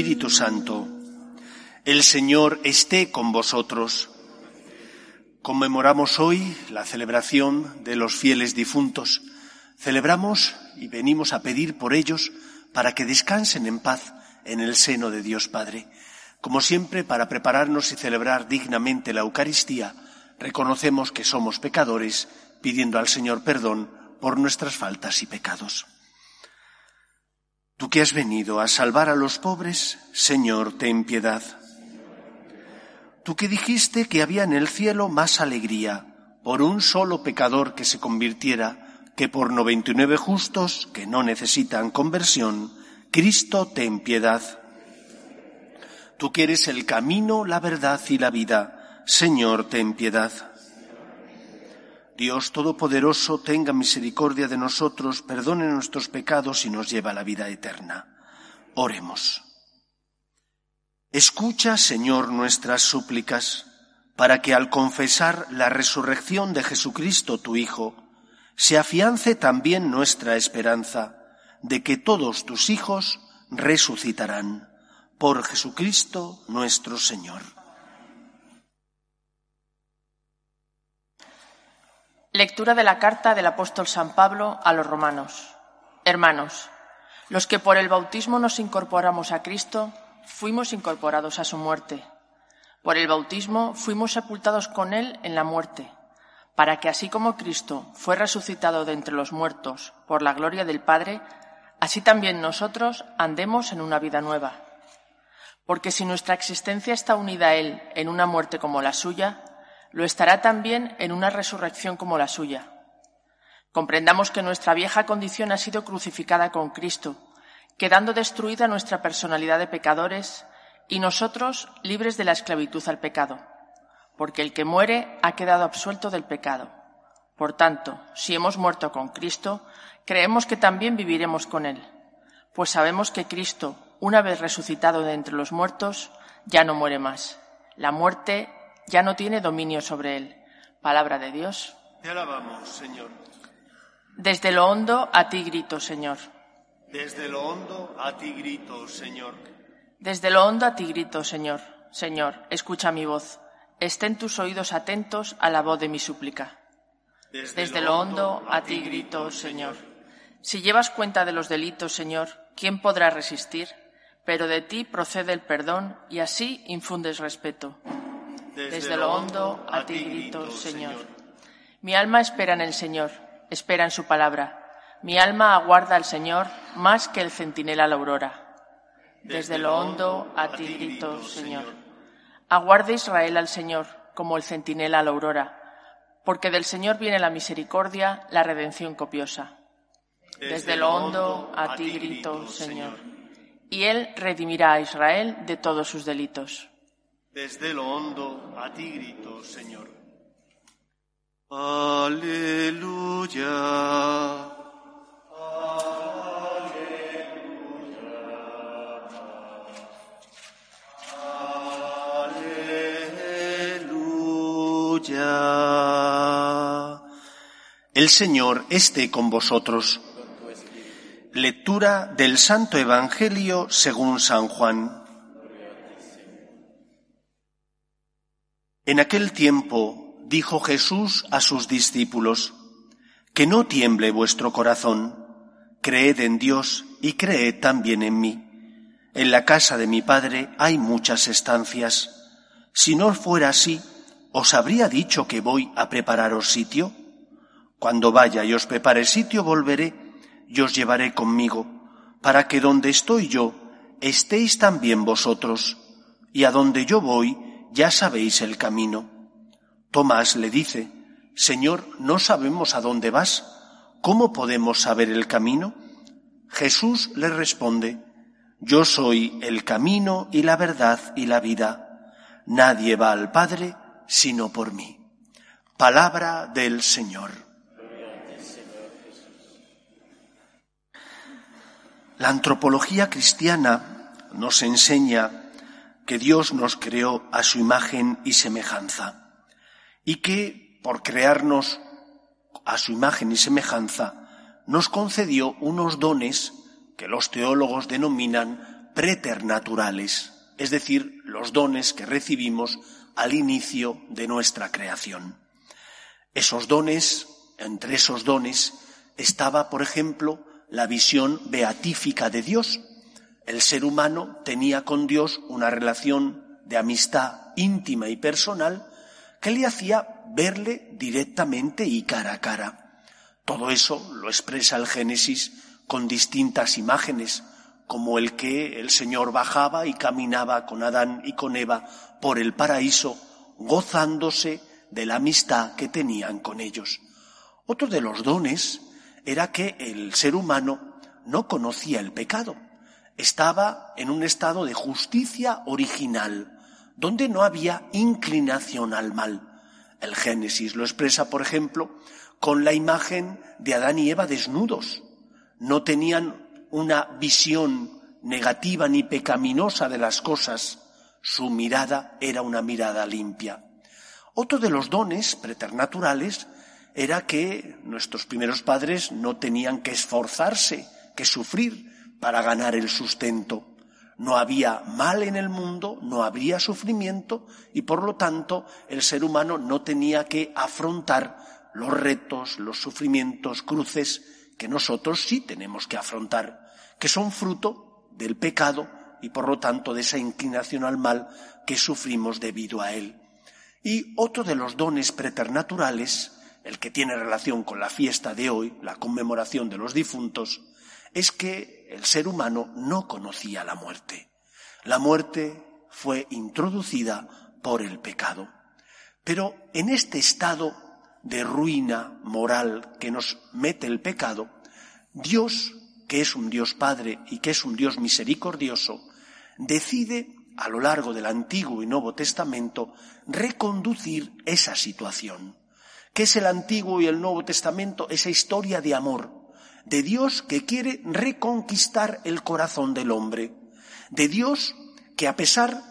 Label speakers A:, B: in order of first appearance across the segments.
A: Espíritu Santo, el Señor esté con vosotros. Conmemoramos hoy la celebración de los fieles difuntos. Celebramos y venimos a pedir por ellos para que descansen en paz en el seno de Dios Padre. Como siempre, para prepararnos y celebrar dignamente la Eucaristía, reconocemos que somos pecadores, pidiendo al Señor perdón por nuestras faltas y pecados. Tú que has venido a salvar a los pobres, Señor, ten piedad. Tú que dijiste que había en el cielo más alegría por un solo pecador que se convirtiera que por noventa y nueve justos que no necesitan conversión, Cristo, ten piedad. Tú que eres el camino, la verdad y la vida, Señor, ten piedad. Dios Todopoderoso, tenga misericordia de nosotros, perdone nuestros pecados y nos lleva a la vida eterna. Oremos. Escucha, Señor, nuestras súplicas, para que al confesar la resurrección de Jesucristo, tu Hijo, se afiance también nuestra esperanza de que todos tus hijos resucitarán. Por Jesucristo nuestro Señor.
B: Lectura de la carta del apóstol San Pablo a los romanos. Hermanos, los que por el bautismo nos incorporamos a Cristo, fuimos incorporados a su muerte. Por el bautismo fuimos sepultados con Él en la muerte, para que así como Cristo fue resucitado de entre los muertos por la gloria del Padre, así también nosotros andemos en una vida nueva. Porque si nuestra existencia está unida a Él en una muerte como la suya, lo estará también en una resurrección como la suya. Comprendamos que nuestra vieja condición ha sido crucificada con Cristo, quedando destruida nuestra personalidad de pecadores y nosotros libres de la esclavitud al pecado, porque el que muere ha quedado absuelto del pecado. Por tanto, si hemos muerto con Cristo, creemos que también viviremos con Él, pues sabemos que Cristo, una vez resucitado de entre los muertos, ya no muere más. La muerte ya no tiene dominio sobre Él. Palabra de Dios.
A: Te alabamos, Señor.
B: Desde lo hondo a ti grito, Señor.
A: Desde lo hondo a ti grito, Señor.
B: Desde lo hondo a ti grito, Señor. Señor, escucha mi voz. Estén tus oídos atentos a la voz de mi súplica. Desde, lo hondo a ti grito, Señor. Si llevas cuenta de los delitos, Señor, ¿quién podrá resistir? Pero de ti procede el perdón y así infundes respeto. Desde lo hondo a ti grito, Señor. Mi alma espera en el Señor, espera en su palabra. Mi alma aguarda al Señor más que el centinela a la aurora. Desde lo hondo a ti grito, Señor. Aguarde Israel al Señor como el centinela a la aurora, porque del Señor viene la misericordia, la redención copiosa. Desde lo hondo a ti grito, Señor. Y Él redimirá a Israel de todos sus delitos.
A: Desde lo hondo a ti grito, Señor. Aleluya. El Señor esté con vosotros. Lectura del Santo Evangelio según San Juan. En aquel tiempo dijo Jesús a sus discípulos, Que no tiemble vuestro corazón, creed en Dios y creed también en mí. En la casa de mi Padre hay muchas estancias. Si no fuera así, ¿os habría dicho que voy a prepararos sitio? Cuando vaya y os prepare sitio, volveré y os llevaré conmigo, para que donde estoy yo estéis también vosotros, y a donde yo voy ya sabéis el camino. Tomás le dice, Señor, no sabemos a dónde vas, ¿cómo podemos saber el camino? Jesús le responde, Yo soy el camino y la verdad y la vida. Nadie va al Padre sino por mí. Palabra del Señor. La antropología cristiana nos enseña que Dios nos creó a su imagen y semejanza y que por crearnos a su imagen y semejanza nos concedió unos dones que los teólogos denominan preternaturales, es decir, los dones que recibimos al inicio de nuestra creación. Esos dones, entre esos dones, estaba, por ejemplo, la visión beatífica de Dios. El ser humano tenía con Dios una relación de amistad íntima y personal que le hacía verle directamente y cara a cara. Todo eso lo expresa el Génesis con distintas imágenes, como el que el Señor bajaba y caminaba con Adán y con Eva por el paraíso, gozándose de la amistad que tenían con ellos. Otro de los dones era que el ser humano no conocía el pecado. Estaba en un estado de justicia original, donde no había inclinación al mal. El Génesis lo expresa, por ejemplo, con la imagen de Adán y Eva desnudos. No tenían una visión negativa ni pecaminosa de las cosas. Su mirada era una mirada limpia. Otro de los dones preternaturales era que nuestros primeros padres no tenían que esforzarse, que sufrir para ganar el sustento. No había mal en el mundo, no habría sufrimiento y por lo tanto el ser humano no tenía que afrontar los retos, los sufrimientos, cruces que nosotros sí tenemos que afrontar, que son fruto del pecado y por lo tanto de esa inclinación al mal que sufrimos debido a él. Y otro de los dones preternaturales el que tiene relación con la fiesta de hoy, la conmemoración de los difuntos, es que el ser humano no conocía la muerte. La muerte fue introducida por el pecado. Pero en este estado de ruina moral que nos mete el pecado, Dios, que es un Dios Padre y que es un Dios misericordioso, decide a lo largo del Antiguo y Nuevo Testamento reconducir esa situación. ¿Qué es el Antiguo y el Nuevo Testamento? Esa historia de amor, de Dios que quiere reconquistar el corazón del hombre, de Dios que a pesar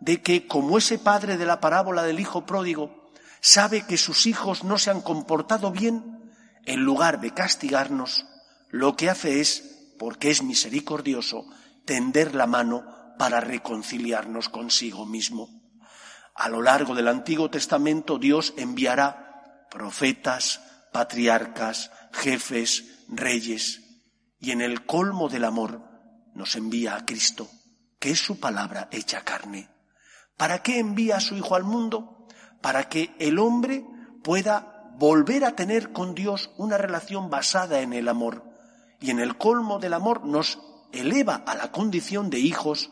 A: de que, como ese padre de la parábola del hijo pródigo, sabe que sus hijos no se han comportado bien, en lugar de castigarnos, lo que hace es, porque es misericordioso, tender la mano para reconciliarnos consigo mismo. A lo largo del Antiguo Testamento Dios enviará profetas, patriarcas, jefes, reyes, y en el colmo del amor nos envía a Cristo, que es su palabra hecha carne. ¿Para qué envía a su Hijo al mundo? Para que el hombre pueda volver a tener con Dios una relación basada en el amor. Y en el colmo del amor nos eleva a la condición de hijos.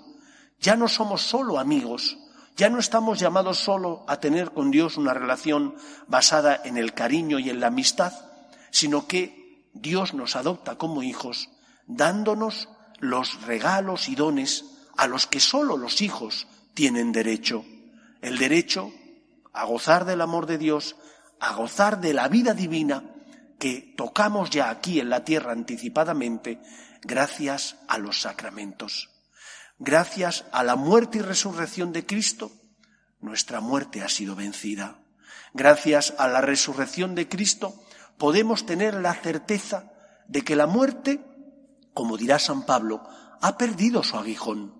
A: Ya no somos solo amigos, ya no estamos llamados solo a tener con Dios una relación basada en el cariño y en la amistad, sino que Dios nos adopta como hijos, dándonos los regalos y dones a los que solo los hijos tienen derecho. El derecho a gozar del amor de Dios, a gozar de la vida divina que tocamos ya aquí en la tierra anticipadamente gracias a los sacramentos. Gracias a la muerte y resurrección de Cristo, nuestra muerte ha sido vencida. Gracias a la resurrección de Cristo, podemos tener la certeza de que la muerte, como dirá San Pablo, ha perdido su aguijón.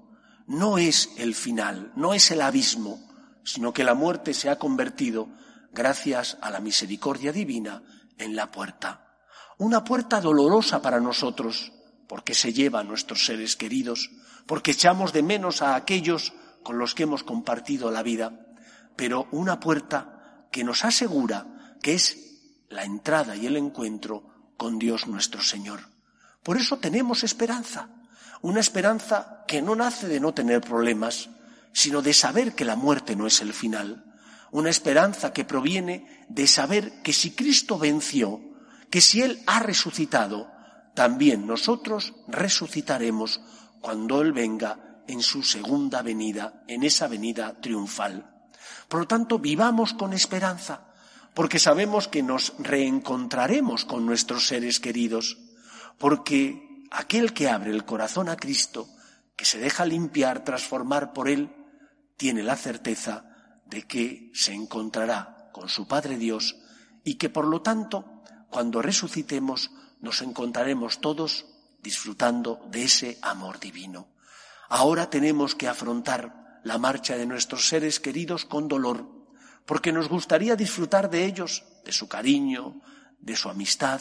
A: No es el final, no es el abismo, sino que la muerte se ha convertido, gracias a la misericordia divina, en la puerta. Una puerta dolorosa para nosotros, porque se lleva a nuestros seres queridos, porque echamos de menos a aquellos con los que hemos compartido la vida, pero una puerta que nos asegura que es la entrada y el encuentro con Dios nuestro Señor. Por eso tenemos esperanza, Una esperanza que no nace de no tener problemas, sino de saber que la muerte no es el final. Una esperanza que proviene de saber que si Cristo venció, que si Él ha resucitado, también nosotros resucitaremos cuando Él venga en su segunda venida, en esa venida triunfal. Por lo tanto, vivamos con esperanza, porque sabemos que nos reencontraremos con nuestros seres queridos, porque aquel que abre el corazón a Cristo, que se deja limpiar, transformar por Él, tiene la certeza de que se encontrará con su Padre Dios y que por lo tanto, cuando resucitemos, nos encontraremos todos disfrutando de ese amor divino. Ahora tenemos que afrontar la marcha de nuestros seres queridos con dolor, porque nos gustaría disfrutar de ellos, de su cariño, de su amistad,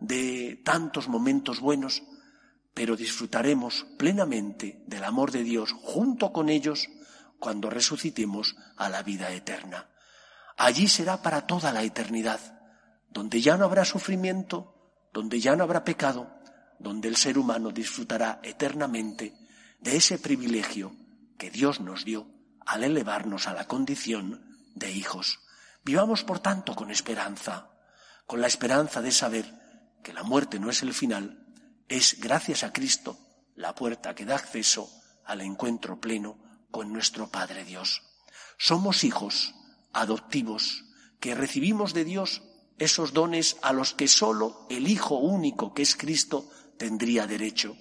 A: de tantos momentos buenos, pero disfrutaremos plenamente del amor de Dios junto con ellos cuando resucitemos a la vida eterna. Allí será para toda la eternidad, donde ya no habrá sufrimiento, donde ya no habrá pecado, donde el ser humano disfrutará eternamente de ese privilegio que Dios nos dio al elevarnos a la condición de hijos. Vivamos, por tanto, con esperanza, con la esperanza de saber que la muerte no es el final, es, gracias a Cristo, la puerta que da acceso al encuentro pleno con nuestro Padre Dios. Somos hijos adoptivos que recibimos de Dios esos dones a los que sólo el Hijo único, que es Cristo, tendría derecho.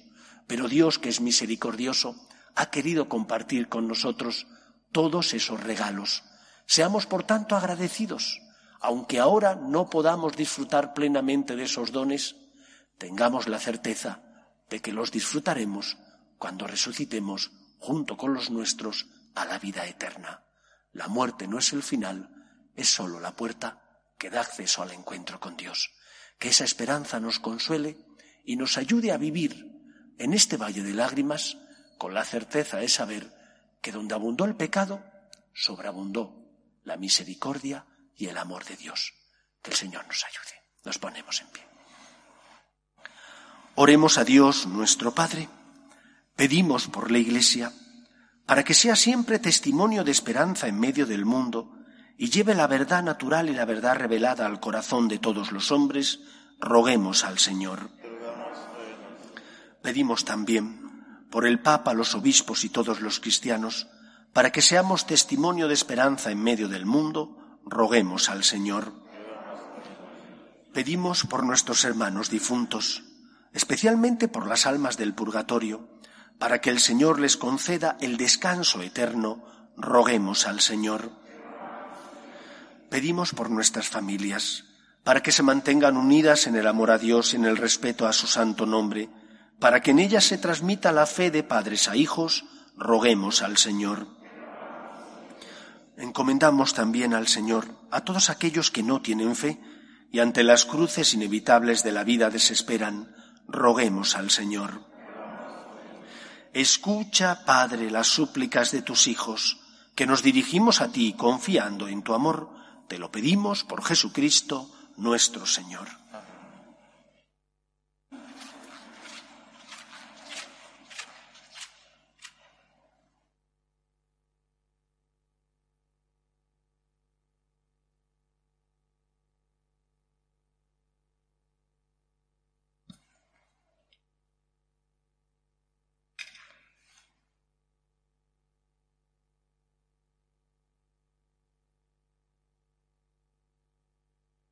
A: Pero Dios, que es misericordioso, ha querido compartir con nosotros todos esos regalos. Seamos, por tanto, agradecidos. Aunque ahora no podamos disfrutar plenamente de esos dones, tengamos la certeza de que los disfrutaremos cuando resucitemos junto con los nuestros a la vida eterna. La muerte no es el final, es sólo la puerta que da acceso al encuentro con Dios. Que esa esperanza nos consuele y nos ayude a vivir en este valle de lágrimas con la certeza de saber que donde abundó el pecado, sobreabundó la misericordia y el amor de Dios. Que el Señor nos ayude. Nos ponemos en pie. Oremos a Dios nuestro Padre. Pedimos por la Iglesia para que sea siempre testimonio de esperanza en medio del mundo y lleve la verdad natural y la verdad revelada al corazón de todos los hombres, roguemos al Señor. Pedimos también por el Papa, los obispos y todos los cristianos, para que seamos testimonio de esperanza en medio del mundo, roguemos al Señor. Pedimos por nuestros hermanos difuntos, especialmente por las almas del purgatorio, para que el Señor les conceda el descanso eterno, roguemos al Señor. Pedimos por nuestras familias, para que se mantengan unidas en el amor a Dios y en el respeto a su santo nombre, para que en ellas se transmita la fe de padres a hijos, roguemos al Señor. Encomendamos también al Señor a todos aquellos que no tienen fe y ante las cruces inevitables de la vida desesperan, roguemos al Señor. Escucha, Padre, las súplicas de tus hijos, que nos dirigimos a ti confiando en tu amor, te lo pedimos por Jesucristo nuestro Señor.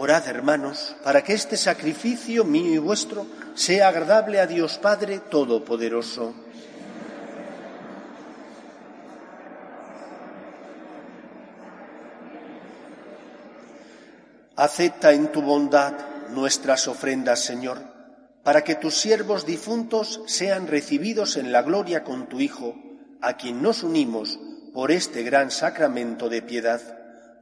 A: Orad, hermanos, para que este sacrificio mío y vuestro sea agradable a Dios Padre Todopoderoso. Acepta en tu bondad nuestras ofrendas, Señor, para que tus siervos difuntos sean recibidos en la gloria con tu Hijo, a quien nos unimos por este gran sacramento de piedad,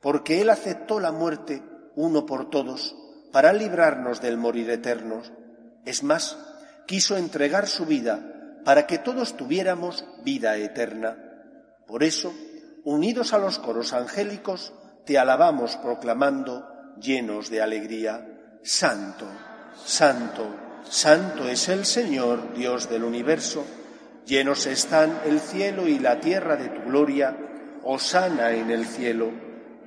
A: porque Él aceptó la muerte uno por todos para librarnos del morir eterno. Es más, quiso entregar su vida para que todos tuviéramos vida eterna. Por eso, unidos a los coros angélicos, te alabamos proclamando, llenos de alegría, Santo, Santo, Santo es el Señor, Dios del universo, llenos están el cielo y la tierra de tu gloria, Osana en el cielo,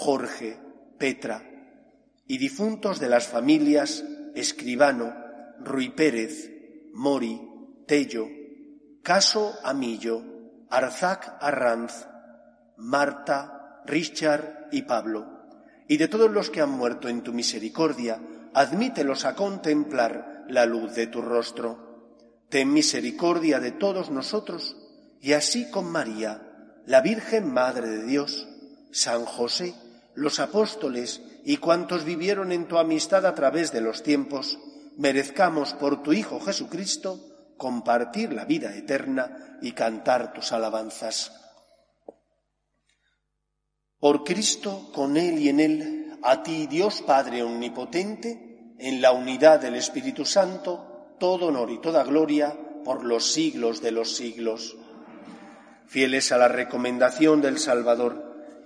A: Jorge, Petra, y difuntos de las familias Escribano, Ruy Pérez, Mori, Tello, Caso Amillo, Arzac Arranz, Marta, Richard y Pablo, y de todos los que han muerto en tu misericordia, admítelos a contemplar la luz de tu rostro. Ten misericordia de todos nosotros, y así con María, la Virgen Madre de Dios, San José, los apóstoles y cuantos vivieron en tu amistad a través de los tiempos, merezcamos por tu Hijo Jesucristo compartir la vida eterna y cantar tus alabanzas. Por Cristo, con Él y en Él, a ti, Dios Padre Omnipotente, en la unidad del Espíritu Santo, todo honor y toda gloria por los siglos de los siglos. Fieles a la recomendación del Salvador,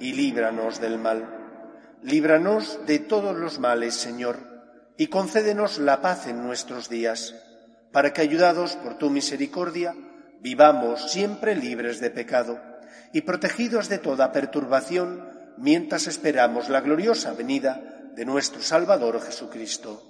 A: y líbranos del mal. Líbranos de todos los males, Señor, y concédenos la paz en nuestros días, para que, ayudados por tu misericordia, vivamos siempre libres de pecado y protegidos de toda perturbación mientras esperamos la gloriosa venida de nuestro Salvador Jesucristo.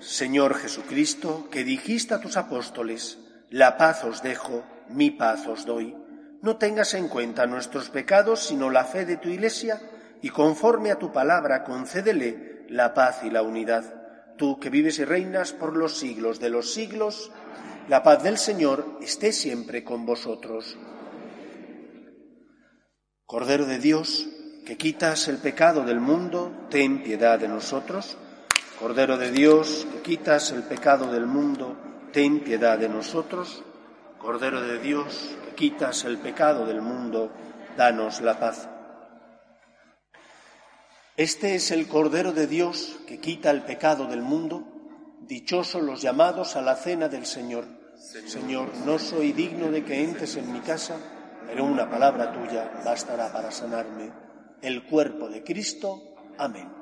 A: Señor Jesucristo, que dijiste a tus apóstoles, la paz os dejo, mi paz os doy. No tengas en cuenta nuestros pecados, sino la fe de tu Iglesia, y conforme a tu palabra concédele la paz y la unidad. Tú que vives y reinas por los siglos de los siglos, la paz del Señor esté siempre con vosotros. Cordero de Dios, que quitas el pecado del mundo, ten piedad de nosotros. Cordero de Dios, que quitas el pecado del mundo, ten piedad de nosotros. Cordero de Dios, que quitas el pecado del mundo, danos la paz. Este es el Cordero de Dios que quita el pecado del mundo. Dichosos los llamados a la cena del Señor. Señor, no soy digno de que entres en mi casa, pero una palabra tuya bastará para sanarme. El cuerpo de Cristo. Amén.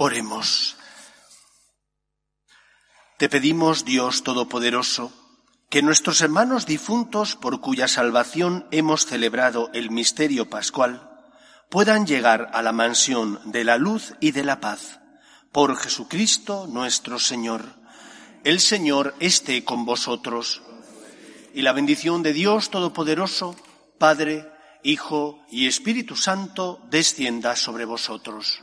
A: Oremos. Te pedimos, Dios Todopoderoso, que nuestros hermanos difuntos por cuya salvación hemos celebrado el misterio pascual, puedan llegar a la mansión de la luz y de la paz. Por Jesucristo nuestro Señor. El Señor esté con vosotros. Y la bendición de Dios Todopoderoso, Padre, Hijo y Espíritu Santo, descienda sobre vosotros.